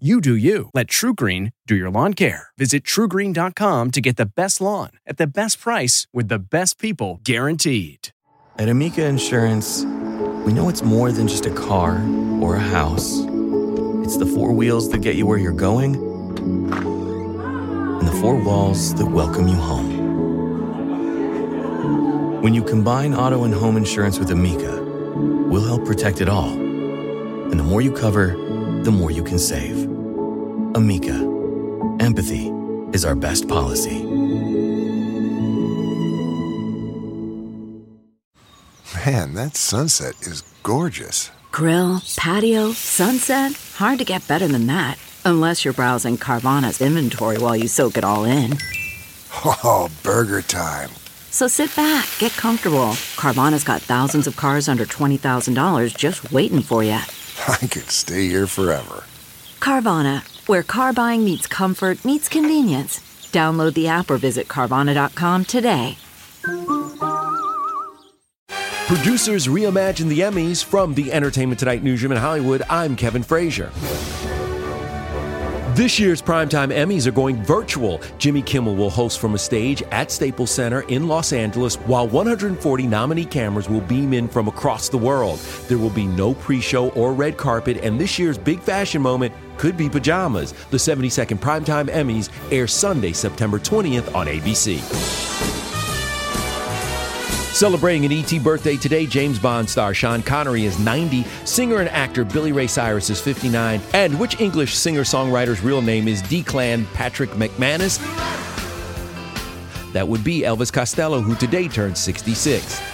You do you. Let TruGreen do your lawn care. Visit trugreen.com to get the best lawn at the best price with the best people guaranteed. At Amica Insurance, we know it's more than just a car or a house. It's the four wheels that get you where you're going and the four walls that welcome you home. When you combine auto and home insurance with Amica, we'll help protect it all. And the more you cover, the more you can save. Amica, empathy is our best policy. Man, that sunset is gorgeous. Grill, patio, sunset. Hard to get better than that. Unless you're browsing Carvana's inventory while you soak it all in. Oh, burger time. So sit back, get comfortable. Carvana's got thousands of cars under $20,000 just waiting for you. I could stay here forever. Carvana, where car buying meets comfort, meets convenience. Download the app or visit Carvana.com today. Producers reimagine the Emmys from the Entertainment Tonight newsroom in Hollywood. I'm Kevin Frazier. This year's Primetime Emmys are going virtual. Jimmy Kimmel will host from a stage at Staples Center in Los Angeles, while 140 nominee cameras will beam in from across the world. There will be no pre show or red carpet, and this year's big fashion moment could be pajamas. The 72nd Primetime Emmys air Sunday, September 20th on ABC. Celebrating an ET birthday today, James Bond star Sean Connery is 90, singer and actor Billy Ray Cyrus is 59, and which English singer songwriter's real name is Declan Patrick McManus? That would be Elvis Costello, who today turns 66.